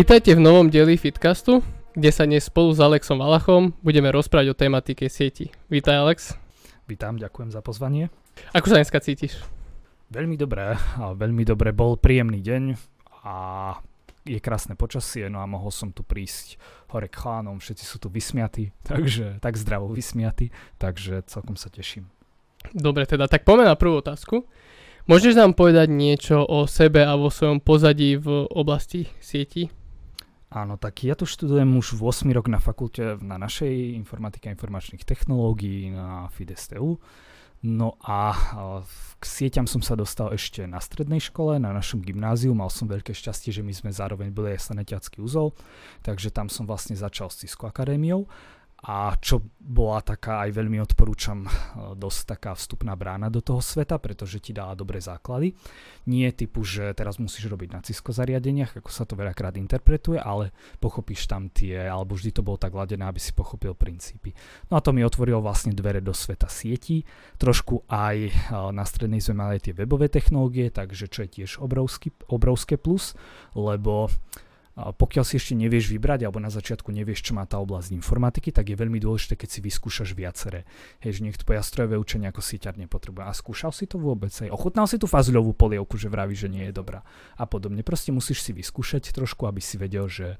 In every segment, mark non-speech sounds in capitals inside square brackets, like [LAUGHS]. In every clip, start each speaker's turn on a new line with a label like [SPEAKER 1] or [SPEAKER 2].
[SPEAKER 1] Vítajte v novom dieli Fitcastu, kde sa dnes spolu s Alexom Valachom budeme rozprávať o tematike sieti. Vítaj Alex.
[SPEAKER 2] Vítam, ďakujem za pozvanie.
[SPEAKER 1] Ako sa dneska cítiš?
[SPEAKER 2] Veľmi dobré, veľmi dobre. Bol príjemný deň a je krásne počasie, no a mohol som tu prísť hore k chlánom, všetci sú tu vysmiatí, takže tak zdravo vysmiatí, takže celkom sa teším.
[SPEAKER 1] Dobre, teda tak poďme na prvú otázku. Môžeš nám povedať niečo o sebe a vo svojom pozadí v oblasti sieti?
[SPEAKER 2] Áno, tak ja tu študujem už 8 rok na fakulte na našej informatike a informačných technológií na FIDESTU. No a k sieťam som sa dostal ešte na strednej škole, na našom gymnáziu. Mal som veľké šťastie, že my sme zároveň boli aj Sanetiacký úzol, takže tam som vlastne začal s Cisco akadémiou a čo bola taká, aj veľmi odporúčam, e, dosť taká vstupná brána do toho sveta, pretože ti dá dobré základy. Nie typu, že teraz musíš robiť na Cisco zariadeniach, ako sa to veľakrát interpretuje, ale pochopíš tam tie, alebo vždy to bolo tak ladené, aby si pochopil princípy. No a to mi otvorilo vlastne dvere do sveta sietí. Trošku aj e, na strednej sme mali tie webové technológie, takže čo je tiež obrovský, obrovské plus, lebo pokiaľ si ešte nevieš vybrať alebo na začiatku nevieš, čo má tá oblasť informatiky, tak je veľmi dôležité, keď si vyskúšaš viaceré. Hej, že niekto povie, strojové učenie ako síťar nepotrebuje. A skúšal si to vôbec? Hej, ochutnal si tú fazuľovú polievku, že vraví, že nie je dobrá. A podobne. Proste musíš si vyskúšať trošku, aby si vedel, že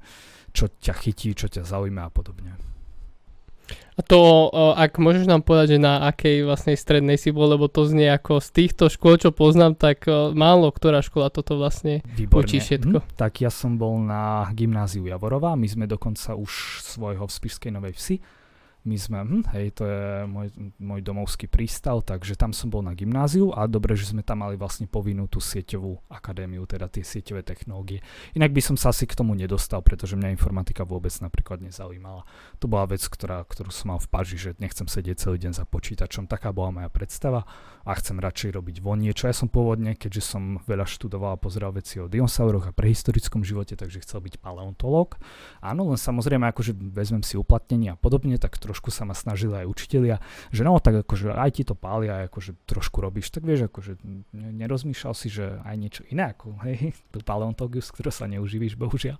[SPEAKER 2] čo ťa chytí, čo ťa zaujíma a podobne.
[SPEAKER 1] A to, ak môžeš nám povedať, že na akej vlastnej strednej si bol, lebo to znie ako z týchto škôl, čo poznám, tak málo ktorá škola toto vlastne Výborne. učí všetko. Hm,
[SPEAKER 2] tak ja som bol na gymnáziu Javorova, my sme dokonca už svojho v Spišskej Novej Vsi, my sme, hm, hej, to je môj, môj domovský prístav, takže tam som bol na gymnáziu a dobre, že sme tam mali vlastne povinnú tú sieťovú akadémiu, teda tie sieťové technológie. Inak by som sa asi k tomu nedostal, pretože mňa informatika vôbec napríklad nezaujímala. To bola vec, ktorá, ktorú som mal v paži, že nechcem sedieť celý deň za počítačom, taká bola moja predstava a chcem radšej robiť von niečo. Ja som pôvodne, keďže som veľa študoval a pozeral veci o dinosauroch a prehistorickom živote, takže chcel byť paleontológ. Áno, len samozrejme, akože vezmem si uplatnenie a podobne, tak trošku sa ma snažili aj učitelia, že no tak akože aj ti to pália, akože trošku robíš, tak vieš, akože nerozmýšľal si, že aj niečo iné ako, hej, paleontológiu, z ktorého sa neuživíš, bohužiaľ.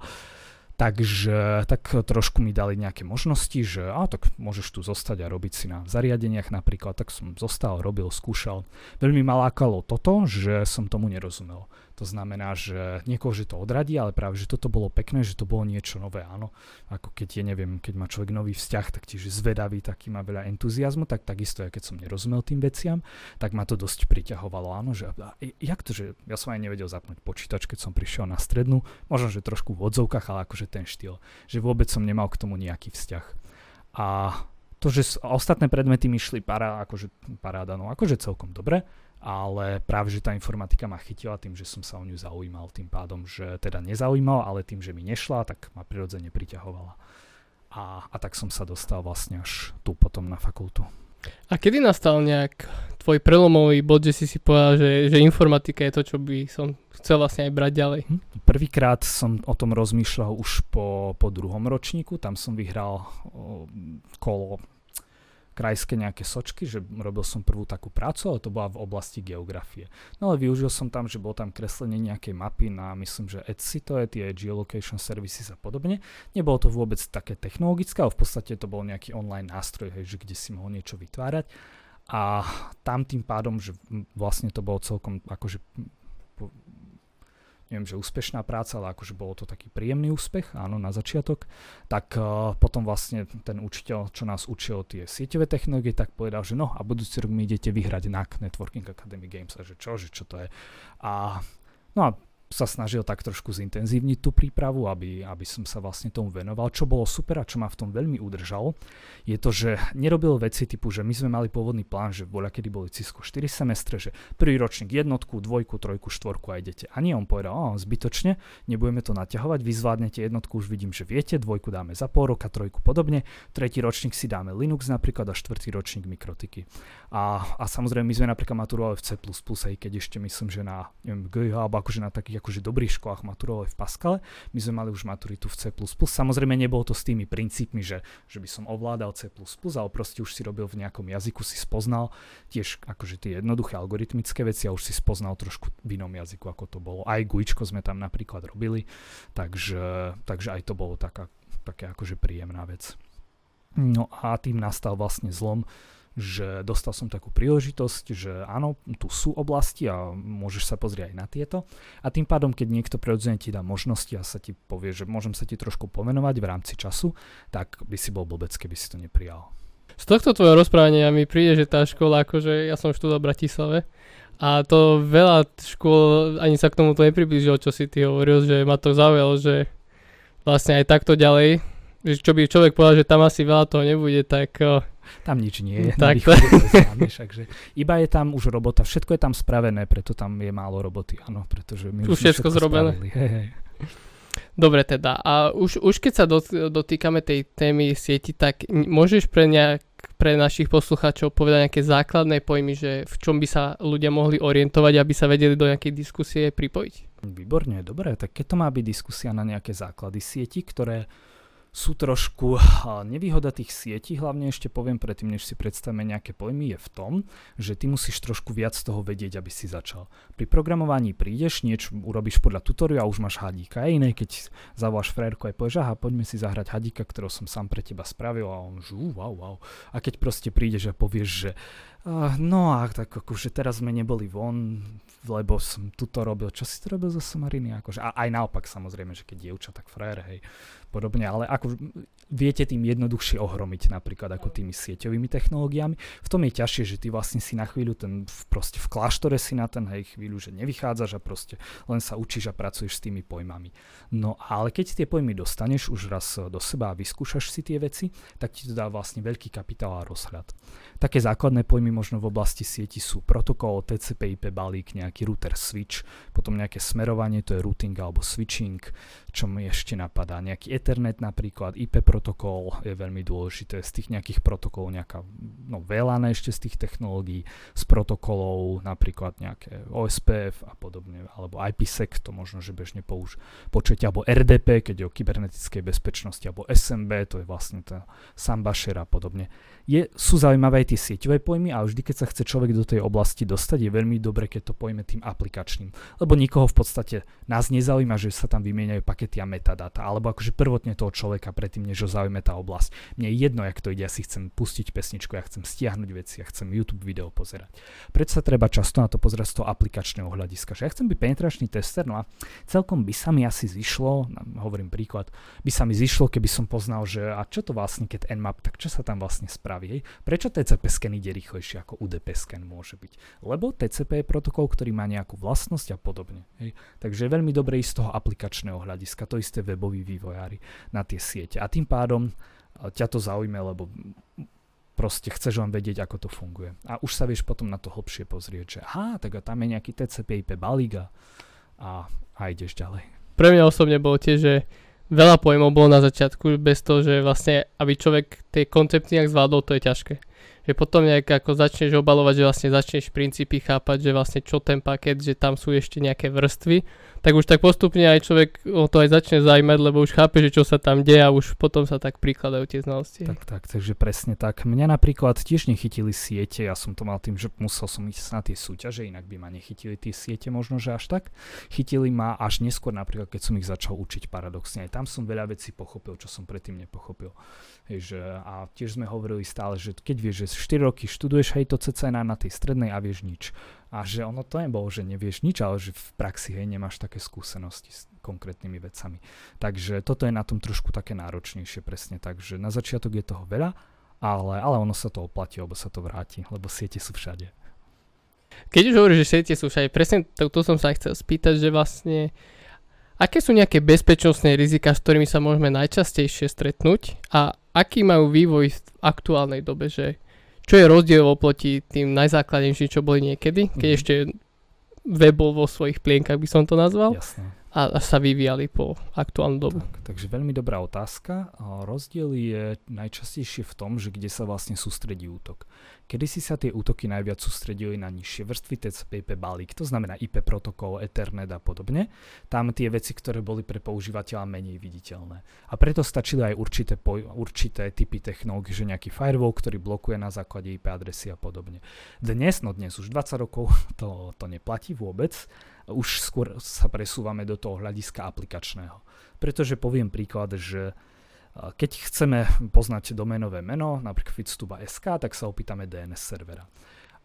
[SPEAKER 2] Takže tak trošku mi dali nejaké možnosti, že a tak môžeš tu zostať a robiť si na zariadeniach napríklad, tak som zostal, robil, skúšal. Veľmi ma lákalo toto, že som tomu nerozumel. To znamená, že niekoho, že to odradí, ale práve, že toto bolo pekné, že to bolo niečo nové, áno. Ako keď je, neviem, keď má človek nový vzťah, tak tiež zvedavý, taký má veľa entuziasmu, tak takisto, keď som nerozumel tým veciam, tak ma to dosť priťahovalo, áno, že jak to, že ja som aj nevedel zapnúť počítač, keď som prišiel na strednú, možno, že trošku v odzovkách, ale akože ten štýl, že vôbec som nemal k tomu nejaký vzťah. A to, že ostatné predmety mi šli para, akože paráda, no akože celkom dobre, ale práve, že tá informatika ma chytila tým, že som sa o ňu zaujímal, tým pádom, že teda nezaujímal, ale tým, že mi nešla, tak ma prirodzene priťahovala. A, a tak som sa dostal vlastne až tu potom na fakultu.
[SPEAKER 1] A kedy nastal nejak tvoj prelomový bod, že si si povedal, že, že informatika je to, čo by som chcel vlastne aj brať ďalej? Hm?
[SPEAKER 2] Prvýkrát som o tom rozmýšľal už po, po druhom ročníku, tam som vyhral o, kolo krajské nejaké sočky, že robil som prvú takú prácu, ale to bola v oblasti geografie. No ale využil som tam, že bol tam kreslenie nejakej mapy na, myslím, že Etsy, to je tie geolocation services a podobne. Nebolo to vôbec také technologické, ale v podstate to bol nejaký online nástroj, hej, že kde si mohol niečo vytvárať. A tam tým pádom, že vlastne to bolo celkom akože neviem, že úspešná práca, ale akože bolo to taký príjemný úspech, áno, na začiatok, tak uh, potom vlastne ten učiteľ, čo nás učil tie sieťové technológie, tak povedal, že no a budúci rok mi idete vyhrať na Networking Academy Games a že čo, že čo to je. A no a sa snažil tak trošku zintenzívniť tú prípravu, aby, aby som sa vlastne tomu venoval. Čo bolo super a čo ma v tom veľmi udržalo, je to, že nerobil veci typu, že my sme mali pôvodný plán, že voľa kedy boli Cisco 4 semestre, že prvý ročník jednotku, dvojku, trojku, štvorku a idete. A nie on povedal, oh, zbytočne, nebudeme to naťahovať, vy zvládnete jednotku, už vidím, že viete, dvojku dáme za pol roka, trojku podobne, tretí ročník si dáme Linux napríklad a štvrtý ročník mikrotiky. A, a samozrejme my sme napríklad maturovali v C++, aj keď ešte myslím, že na neviem, G alebo akože na takých akože dobrých školách maturovali v Pascale, my sme mali už maturitu v C++. Samozrejme nebolo to s tými princípmi, že, že by som ovládal C++, ale proste už si robil v nejakom jazyku, si spoznal tiež akože tie jednoduché algoritmické veci a už si spoznal trošku v inom jazyku, ako to bolo. Aj Guičko sme tam napríklad robili, takže, takže aj to bolo taká, také akože príjemná vec. No a tým nastal vlastne zlom, že dostal som takú príležitosť, že áno, tu sú oblasti a môžeš sa pozrieť aj na tieto. A tým pádom, keď niekto prirodzene ti dá možnosti a sa ti povie, že môžem sa ti trošku pomenovať v rámci času, tak by si bol blbec, keby si to neprijal.
[SPEAKER 1] Z tohto tvojho rozprávania mi príde, že tá škola, akože ja som študoval v Bratislave a to veľa škôl ani sa k tomu to nepriblížilo, čo si ty hovoril, že ma to zaujalo, že vlastne aj takto ďalej, čo by človek povedal, že tam asi veľa toho nebude, tak
[SPEAKER 2] tam nič nie je.
[SPEAKER 1] Tak.
[SPEAKER 2] takže iba je tam už robota, všetko je tam spravené, preto tam je málo roboty, áno, pretože my už,
[SPEAKER 1] už všetko, všetko zrobené.
[SPEAKER 2] Hej, hej.
[SPEAKER 1] Dobre teda, a už, už keď sa dotýkame tej témy sieti, tak môžeš pre, nejak, pre našich poslucháčov povedať nejaké základné pojmy, že v čom by sa ľudia mohli orientovať, aby sa vedeli do nejakej diskusie pripojiť?
[SPEAKER 2] Výborne, dobre, tak keď to má byť diskusia na nejaké základy sieti, ktoré sú trošku nevýhoda tých sietí, hlavne ešte poviem predtým, než si predstavíme nejaké pojmy, je v tom, že ty musíš trošku viac toho vedieť, aby si začal. Pri programovaní prídeš, niečo urobíš podľa tutoriu a už máš hadíka. A iné, keď zavoláš frérku aj povieš, aha, poďme si zahrať hadíka, ktorého som sám pre teba spravil a on, že wow, wow. A keď proste prídeš a povieš, že uh, no a tak akože teraz sme neboli von, lebo som tuto robil, čo si to robil zo Somariny? Akože, a aj naopak samozrejme, že keď dievča, tak frér, hej podobne, ale ako viete tým jednoduchšie ohromiť napríklad ako tými sieťovými technológiami. V tom je ťažšie, že ty vlastne si na chvíľu ten, proste v kláštore si na ten hej chvíľu, že nevychádzaš a proste len sa učíš a pracuješ s tými pojmami. No ale keď tie pojmy dostaneš už raz do seba a vyskúšaš si tie veci, tak ti to dá vlastne veľký kapitál a rozhľad. Také základné pojmy možno v oblasti sieti sú protokol, TCP, IP balík, nejaký router switch, potom nejaké smerovanie, to je routing alebo switching, čo mi ešte napadá, nejaký Ethernet napríklad, IP protokol je veľmi dôležité, z tých nejakých protokolov nejaká, no veľa ešte z tých technológií, z protokolov napríklad nejaké OSPF a podobne, alebo IPsec, to možno, že bežne použ- počujete, alebo RDP, keď je o kybernetickej bezpečnosti, alebo SMB, to je vlastne tá Sambasher a podobne. Je, sú zaujímavé aj tie sieťové pojmy, ale vždy, keď sa chce človek do tej oblasti dostať, je veľmi dobre, keď to pojme tým aplikačným. Lebo nikoho v podstate nás nezaujíma, že sa tam vymieňajú pakety a metadata, alebo akože prvotne toho človeka predtým, než ho zaujme tá oblasť. Mne je jedno, jak to ide, ja si chcem pustiť pesničku, ja chcem stiahnuť veci, ja chcem YouTube video pozerať. Preto sa treba často na to pozerať z toho aplikačného hľadiska, že ja chcem byť penetračný tester, no a celkom by sa mi asi zišlo, hovorím príklad, by sa mi zišlo, keby som poznal, že a čo to vlastne, keď Nmap, tak čo sa tam vlastne spraví, hej? Prečo TCP scan ide rýchlejšie ako UDP scan môže byť? Lebo TCP je protokol, ktorý má nejakú vlastnosť a podobne. Hej? Takže je veľmi dobre ísť z toho aplikačného hľadiska, to isté weboví vývojári na tie siete. A tým pádom ťa to zaujme, lebo proste chceš len vedieť, ako to funguje. A už sa vieš potom na to hlbšie pozrieť, že aha, tak a tam je nejaký TCP IP balík a, a ideš ďalej.
[SPEAKER 1] Pre mňa osobne bolo tiež, že veľa pojmov bolo na začiatku, bez toho, že vlastne, aby človek tie koncepty nejak zvládol, to je ťažké že potom nejak ako začneš obalovať, že vlastne začneš princípy chápať, že vlastne čo ten paket, že tam sú ešte nejaké vrstvy, tak už tak postupne aj človek o to aj začne zaujímať, lebo už chápe, že čo sa tam deje a už potom sa tak prikladajú tie znalosti.
[SPEAKER 2] Tak, tak, takže presne tak. Mňa napríklad tiež nechytili siete, ja som to mal tým, že musel som ísť na tie súťaže, inak by ma nechytili tie siete možno, že až tak. Chytili ma až neskôr napríklad, keď som ich začal učiť paradoxne. Aj tam som veľa vecí pochopil, čo som predtým nepochopil. Že, a tiež sme hovorili stále, že keď vieš, že 4 roky študuješ hej to CCNA na tej strednej a vieš nič. A že ono to nebolo, že nevieš nič, ale že v praxi hej nemáš také skúsenosti s konkrétnymi vecami. Takže toto je na tom trošku také náročnejšie presne. Takže na začiatok je toho veľa, ale, ale ono sa to oplatí, lebo sa to vráti, lebo siete sú všade.
[SPEAKER 1] Keď už hovoríš, že siete sú všade, presne to, to som sa chcel spýtať, že vlastne aké sú nejaké bezpečnostné rizika, s ktorými sa môžeme najčastejšie stretnúť a aký majú vývoj v aktuálnej dobe, že čo je rozdiel oproti tým najzákladnejším, čo boli niekedy, keď mm. ešte web bol vo svojich plienkach, by som to nazval.
[SPEAKER 2] Jasne.
[SPEAKER 1] A, a sa vyvíjali po aktuálnu dobu.
[SPEAKER 2] Tak, takže veľmi dobrá otázka. Rozdiel je najčastejšie v tom, že kde sa vlastne sústredí útok. Kedy si sa tie útoky najviac sústredili na nižšie vrstvy, TCP/IP balík, to znamená IP protokol, Ethernet a podobne. Tam tie veci, ktoré boli pre používateľa menej viditeľné. A preto stačili aj určité, poj- určité typy technológií, že nejaký firewall, ktorý blokuje na základe IP adresy a podobne. Dnes, no dnes už 20 rokov [LAUGHS] to, to neplatí vôbec, už skôr sa presúvame do toho hľadiska aplikačného. Pretože poviem príklad, že keď chceme poznať doménové meno, napríklad fitstuba.sk, tak sa opýtame DNS servera.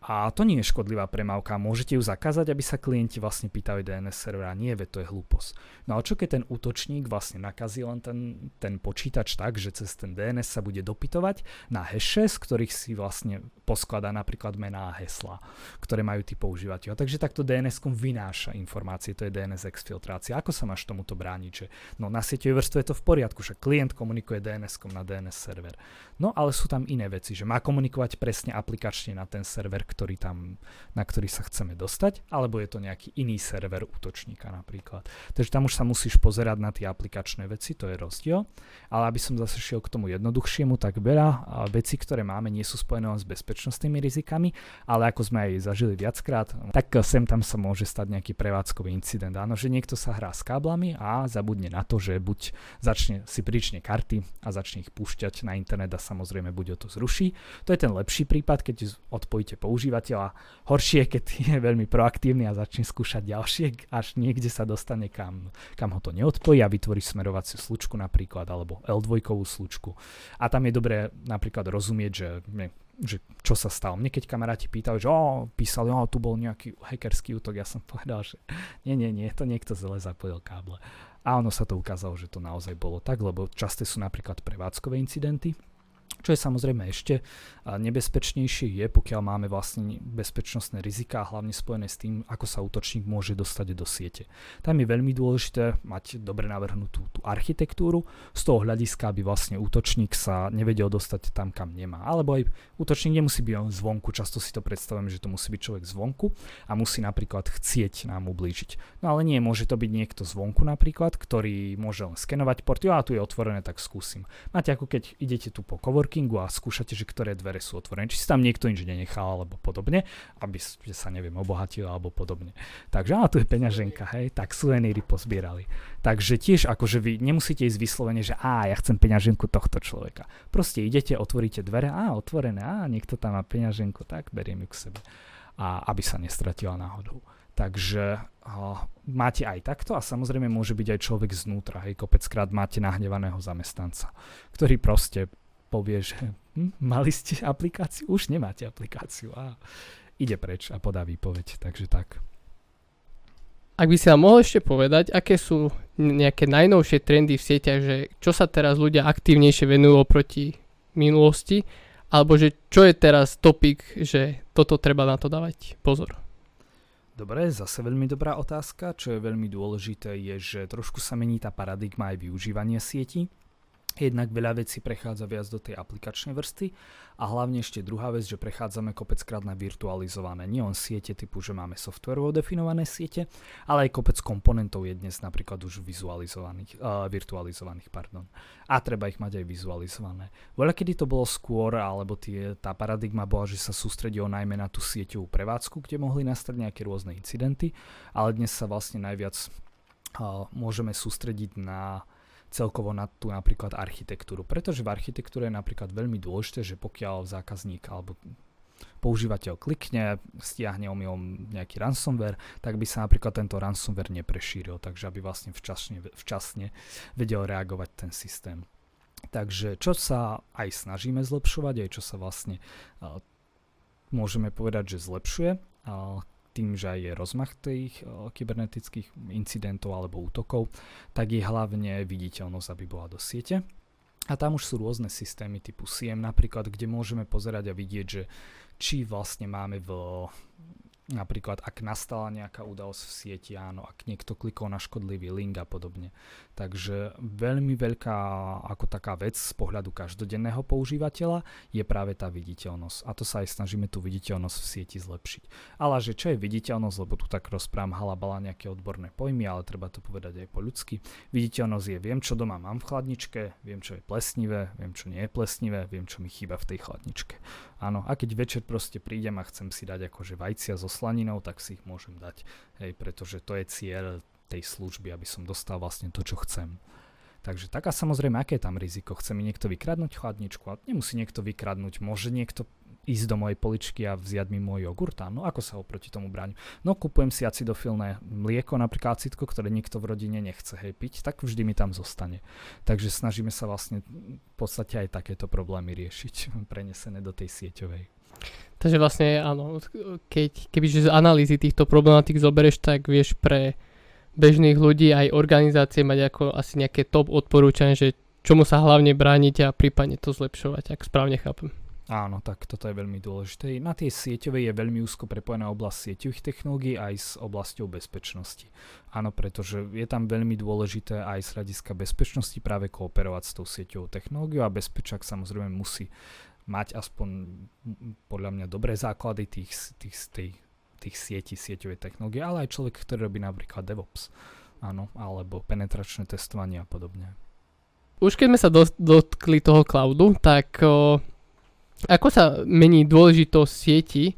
[SPEAKER 2] A to nie je škodlivá premávka. Môžete ju zakázať, aby sa klienti vlastne pýtali DNS servera. Nie, veď to je hlúposť. No ale čo keď ten útočník vlastne nakazí len ten, ten počítač tak, že cez ten DNS sa bude dopytovať na hashe, z ktorých si vlastne poskladá napríklad mená a hesla, ktoré majú tí používateľ. Takže takto DNS vynáša informácie, to je DNS exfiltrácia. Ako sa máš tomuto brániť? Že, no na sieťovej vrstve je to v poriadku, že klient komunikuje DNS na DNS server. No ale sú tam iné veci, že má komunikovať presne aplikačne na ten server, ktorý tam, na ktorý sa chceme dostať, alebo je to nejaký iný server útočníka napríklad. Takže tam už sa musíš pozerať na tie aplikačné veci, to je rozdiel. Ale aby som zase šiel k tomu jednoduchšiemu, tak veľa vecí, ktoré máme, nie sú spojené s bezpečnostnými rizikami, ale ako sme aj zažili viackrát, tak sem tam sa môže stať nejaký prevádzkový incident. Áno, že niekto sa hrá s káblami a zabudne na to, že buď začne si príčne karty a začne ich púšťať na internet a samozrejme buď o to zruší. To je ten lepší prípad, keď odpojíte používateľa. Horšie, keď je veľmi proaktívny a začne skúšať ďalšie, až niekde sa dostane kam, kam ho to neodpojí a vytvorí smerovaciu slučku napríklad, alebo L2 slučku. A tam je dobré napríklad rozumieť, že že čo sa stalo. Mne keď kamaráti pýtali, že oh, písali, oh, tu bol nejaký hackerský útok, ja som [LAUGHS] povedal, že nie, nie, nie, to niekto zle zapojil káble. A ono sa to ukázalo, že to naozaj bolo tak, lebo časté sú napríklad prevádzkové incidenty, čo je samozrejme ešte nebezpečnejšie je, pokiaľ máme vlastne bezpečnostné rizika, hlavne spojené s tým, ako sa útočník môže dostať do siete. Tam je veľmi dôležité mať dobre navrhnutú tú architektúru, z toho hľadiska, aby vlastne útočník sa nevedel dostať tam, kam nemá. Alebo aj útočník nemusí byť zvonku, často si to predstavujeme, že to musí byť človek zvonku a musí napríklad chcieť nám ublížiť. No ale nie, môže to byť niekto zvonku napríklad, ktorý môže len skenovať port, a tu je otvorené, tak skúsim. Máte ako keď idete tu po coworking parkingu a skúšate, že ktoré dvere sú otvorené. Či si tam niekto nič nenechal alebo podobne, aby ste sa neviem obohatil alebo podobne. Takže a tu je peňaženka, hej, tak suveníry pozbierali. Takže tiež akože vy nemusíte ísť vyslovene, že a ja chcem peňaženku tohto človeka. Proste idete, otvoríte dvere, a otvorené, a niekto tam má peňaženku, tak beriem ju k sebe. A aby sa nestratila náhodou. Takže uh, máte aj takto a samozrejme môže byť aj človek znútra. Hej, kopeckrát máte nahnevaného zamestnanca, ktorý proste povie, že hm, mali ste aplikáciu, už nemáte aplikáciu a ide preč a podá výpoveď, takže tak.
[SPEAKER 1] Ak by si nám mohol ešte povedať, aké sú nejaké najnovšie trendy v sieťach, že čo sa teraz ľudia aktívnejšie venujú oproti minulosti, alebo že čo je teraz topik, že toto treba na to dávať pozor.
[SPEAKER 2] Dobre, zase veľmi dobrá otázka. Čo je veľmi dôležité je, že trošku sa mení tá paradigma aj využívania sieti. Jednak veľa vecí prechádza viac do tej aplikačnej vrsty a hlavne ešte druhá vec, že prechádzame kopeckrát na virtualizované. Nie len siete typu, že máme softwarovo definované siete, ale aj kopec komponentov je dnes napríklad už vizualizovaných, uh, virtualizovaných. Pardon. A treba ich mať aj vizualizované. Veľa kedy to bolo skôr, alebo tie, tá paradigma bola, že sa sústredilo najmä na tú sieťovú prevádzku, kde mohli nastať nejaké rôzne incidenty, ale dnes sa vlastne najviac uh, môžeme sústrediť na celkovo na tú napríklad architektúru. Pretože v architektúre je napríklad veľmi dôležité, že pokiaľ zákazník alebo používateľ klikne, stiahne omylom nejaký ransomware, tak by sa napríklad tento ransomware neprešíril, takže aby vlastne včasne, včasne vedel reagovať ten systém. Takže čo sa aj snažíme zlepšovať, aj čo sa vlastne môžeme povedať, že zlepšuje, tým, že aj je rozmach tých uh, kybernetických incidentov alebo útokov, tak je hlavne viditeľnosť, aby bola do siete. A tam už sú rôzne systémy typu SIEM napríklad, kde môžeme pozerať a vidieť, že či vlastne máme v Napríklad, ak nastala nejaká udalosť v sieti, áno, ak niekto klikol na škodlivý link a podobne. Takže veľmi veľká ako taká vec z pohľadu každodenného používateľa je práve tá viditeľnosť. A to sa aj snažíme tú viditeľnosť v sieti zlepšiť. Ale že čo je viditeľnosť, lebo tu tak rozprávam halabala nejaké odborné pojmy, ale treba to povedať aj po ľudsky. Viditeľnosť je, viem, čo doma mám v chladničke, viem, čo je plesnivé, viem, čo nie je plesnivé, viem, čo mi chýba v tej chladničke. Áno, a keď večer proste prídem a chcem si dať akože vajcia so slaninou, tak si ich môžem dať. Hej, pretože to je cieľ tej služby, aby som dostal vlastne to, čo chcem. Takže tak a samozrejme, aké je tam riziko? Chce mi niekto vykradnúť chladničku? A nemusí niekto vykradnúť, môže niekto ísť do mojej poličky a vziať mi môj jogurt. No ako sa oproti tomu bráň? No kupujem si acidofilné mlieko, napríklad acidko, ktoré nikto v rodine nechce hej, piť, tak vždy mi tam zostane. Takže snažíme sa vlastne v podstate aj takéto problémy riešiť, [LAUGHS] prenesené do tej sieťovej.
[SPEAKER 1] Takže vlastne áno, keď, kebyže z analýzy týchto problematík zoberieš, tak vieš pre bežných ľudí aj organizácie mať ako asi nejaké top odporúčania, že čomu sa hlavne brániť a prípadne to zlepšovať, ak správne chápem.
[SPEAKER 2] Áno, tak toto je veľmi dôležité. Na tej sieťovej je veľmi úzko prepojená oblasť sieťových technológií aj s oblasťou bezpečnosti. Áno, pretože je tam veľmi dôležité aj z hľadiska bezpečnosti práve kooperovať s tou sieťovou technológiou a bezpečák samozrejme musí mať aspoň podľa mňa dobré základy tých, tých, tej tých sietí, sieťovej technológie, ale aj človek, ktorý robí napríklad DevOps, áno, alebo penetračné testovanie a podobne.
[SPEAKER 1] Už keď sme sa dotkli toho cloudu, tak o, ako sa mení dôležitosť sieti,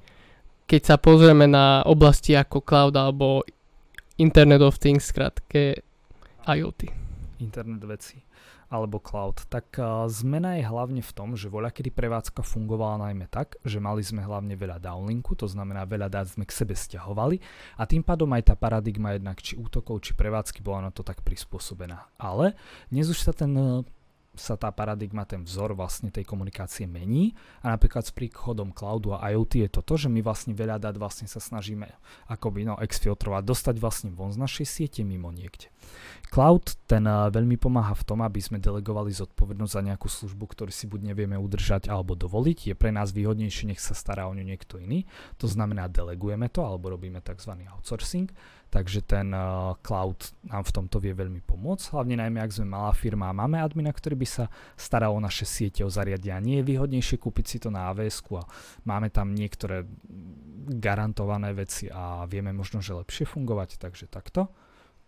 [SPEAKER 1] keď sa pozrieme na oblasti ako cloud alebo Internet of Things, skratke IoT?
[SPEAKER 2] Internet veci alebo cloud, tak zmena je hlavne v tom, že voľa kedy prevádzka fungovala najmä tak, že mali sme hlavne veľa downlinku, to znamená veľa dát sme k sebe stiahovali a tým pádom aj tá paradigma jednak či útokov, či prevádzky bola na to tak prispôsobená. Ale dnes už sa ten sa tá paradigma, ten vzor vlastne tej komunikácie mení a napríklad s príchodom cloudu a IoT je to to, že my vlastne veľa dát vlastne sa snažíme akoby no exfiltrovať, dostať vlastne von z našej siete mimo niekde. Cloud ten uh, veľmi pomáha v tom, aby sme delegovali zodpovednosť za nejakú službu, ktorú si buď nevieme udržať alebo dovoliť. Je pre nás výhodnejšie, nech sa stará o ňu niekto iný. To znamená, delegujeme to alebo robíme tzv. outsourcing. Takže ten uh, cloud nám v tomto vie veľmi pomôcť. Hlavne najmä, ak sme malá firma a máme admina, ktorý by sa staral o naše siete, o zariadenia. Nie je výhodnejšie kúpiť si to na AWS a máme tam niektoré garantované veci a vieme možno, že lepšie fungovať. Takže takto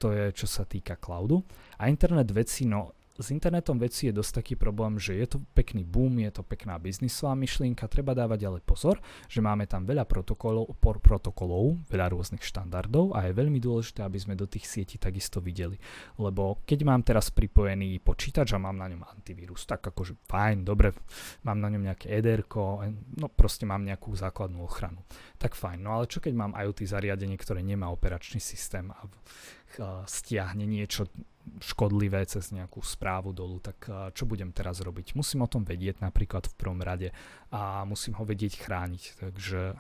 [SPEAKER 2] to je čo sa týka cloudu. A internet veci, no s internetom veci je dosť taký problém, že je to pekný boom, je to pekná biznisová myšlienka, treba dávať ale pozor, že máme tam veľa protokolov, por, protokolov, veľa rôznych štandardov a je veľmi dôležité, aby sme do tých sietí takisto videli. Lebo keď mám teraz pripojený počítač a mám na ňom antivírus, tak akože fajn, dobre, mám na ňom nejaké ederko, no proste mám nejakú základnú ochranu. Tak fajn, no ale čo keď mám IoT zariadenie, ktoré nemá operačný systém a stiahne niečo škodlivé cez nejakú správu dolu, tak čo budem teraz robiť? Musím o tom vedieť napríklad v prvom rade a musím ho vedieť chrániť. Takže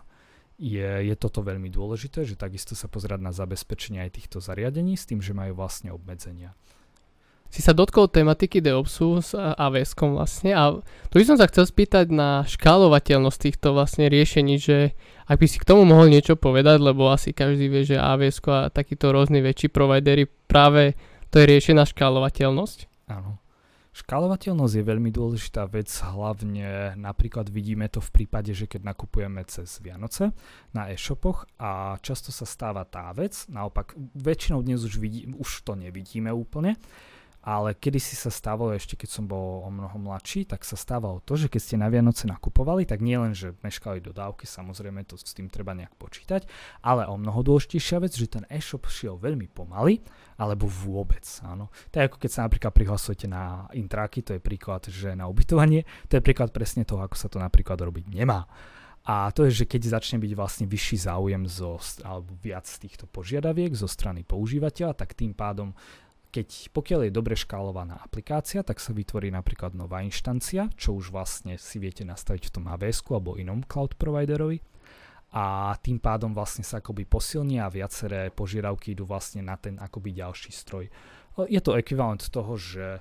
[SPEAKER 2] je, je toto veľmi dôležité, že takisto sa pozerať na zabezpečenie aj týchto zariadení s tým, že majú vlastne obmedzenia
[SPEAKER 1] si sa dotkol tematiky DevOpsu s AWS vlastne a tu by som sa chcel spýtať na škálovateľnosť týchto vlastne riešení, že ak by si k tomu mohol niečo povedať, lebo asi každý vie, že AWS a takíto rôzni väčší providery práve to je riešená škálovateľnosť.
[SPEAKER 2] Áno. Škálovateľnosť je veľmi dôležitá vec, hlavne napríklad vidíme to v prípade, že keď nakupujeme cez Vianoce na e-shopoch a často sa stáva tá vec, naopak väčšinou dnes už, vidí, už to nevidíme úplne, ale kedysi sa stávalo, ešte keď som bol o mnoho mladší, tak sa stávalo to, že keď ste na Vianoce nakupovali, tak nie len, že meškali dodávky, samozrejme to s tým treba nejak počítať, ale o mnoho dôležitejšia vec, že ten e-shop šiel veľmi pomaly, alebo vôbec, áno. To je ako keď sa napríklad prihlasujete na intráky, to je príklad, že na ubytovanie, to je príklad presne toho, ako sa to napríklad robiť nemá. A to je, že keď začne byť vlastne vyšší záujem zo, alebo viac týchto požiadaviek zo strany používateľa, tak tým pádom keď pokiaľ je dobre škálovaná aplikácia, tak sa vytvorí napríklad nová inštancia, čo už vlastne si viete nastaviť v tom AWS alebo inom cloud providerovi a tým pádom vlastne sa akoby posilnia a viaceré požiadavky idú vlastne na ten akoby ďalší stroj. Je to ekvivalent toho, že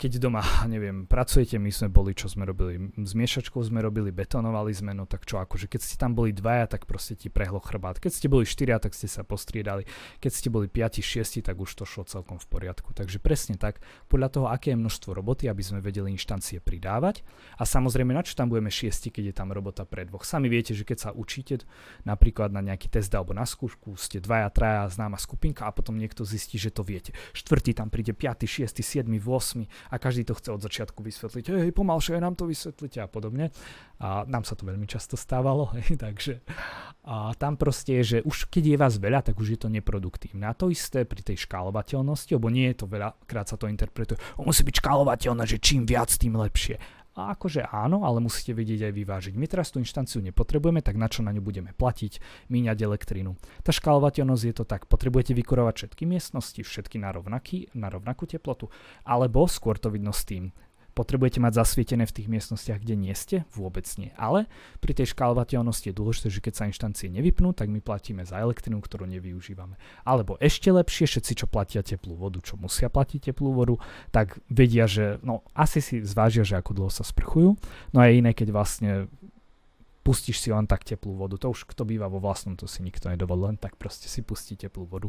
[SPEAKER 2] keď doma, [LAUGHS] neviem, pracujete, my sme boli, čo sme robili, s miešačkou sme robili, betonovali sme, no tak čo, akože keď ste tam boli dvaja, tak proste ti prehlo chrbát. Keď ste boli štyria, tak ste sa postriedali. Keď ste boli piati, šiesti, tak už to šlo celkom v poriadku. Takže presne tak, podľa toho, aké je množstvo roboty, aby sme vedeli inštancie pridávať. A samozrejme, na čo tam budeme šiesti, keď je tam robota pre dvoch. Sami viete, že keď sa učíte napríklad na nejaký test alebo na skúšku, ste dvaja, traja, známa skupinka a potom niekto zistí, že to viete. Štvrtý tam príde, piaty, šiestý, siedmy, 8 a každý to chce od začiatku vysvetliť, hej, pomalšie nám to vysvetlite a podobne. A nám sa to veľmi často stávalo, [LAUGHS] hej, takže a tam proste je, že už keď je vás veľa, tak už je to neproduktívne. A to isté pri tej škálovateľnosti, lebo nie je to veľakrát sa to interpretuje, on musí byť škálovateľné, že čím viac, tým lepšie. A akože áno, ale musíte vedieť aj vyvážiť. My teraz tú inštanciu nepotrebujeme, tak na čo na ňu budeme platiť, míňať elektrínu. Tá škálovateľnosť je to tak, potrebujete vykurovať všetky miestnosti, všetky na, rovnaký, na rovnakú teplotu, alebo skôr to vidno s tým, Potrebujete mať zasvietené v tých miestnostiach, kde nie ste? Vôbec nie. Ale pri tej škálovateľnosti je dôležité, že keď sa inštancie nevypnú, tak my platíme za elektrinu, ktorú nevyužívame. Alebo ešte lepšie, všetci, čo platia teplú vodu, čo musia platiť teplú vodu, tak vedia, že no asi si zvážia, že ako dlho sa sprchujú. No a je iné, keď vlastne pustíš si len tak teplú vodu. To už kto býva vo vlastnom, to si nikto nedovolí, len tak proste si pustí teplú vodu.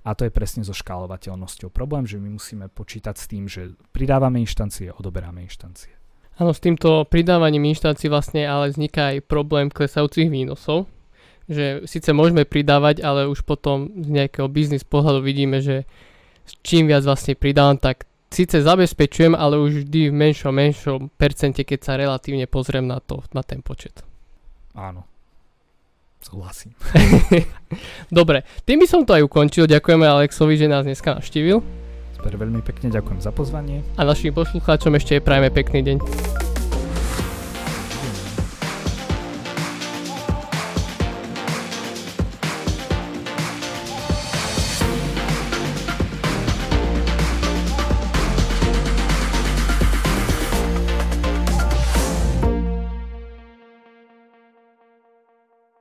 [SPEAKER 2] A to je presne so škálovateľnosťou problém, že my musíme počítať s tým, že pridávame inštancie, odoberáme inštancie.
[SPEAKER 1] Áno, s týmto pridávaním inštancií vlastne ale vzniká aj problém klesajúcich výnosov, že síce môžeme pridávať, ale už potom z nejakého biznis pohľadu vidíme, že čím viac vlastne pridávam, tak síce zabezpečujem, ale už vždy v menšom, menšom percente, keď sa relatívne pozriem na to, na ten počet.
[SPEAKER 2] Áno. Súhlasím. [LAUGHS]
[SPEAKER 1] Dobre, tým by som to aj ukončil. Ďakujeme Alexovi, že nás dneska navštívil.
[SPEAKER 2] Super, veľmi pekne ďakujem za pozvanie.
[SPEAKER 1] A našim poslucháčom ešte prajeme pekný deň.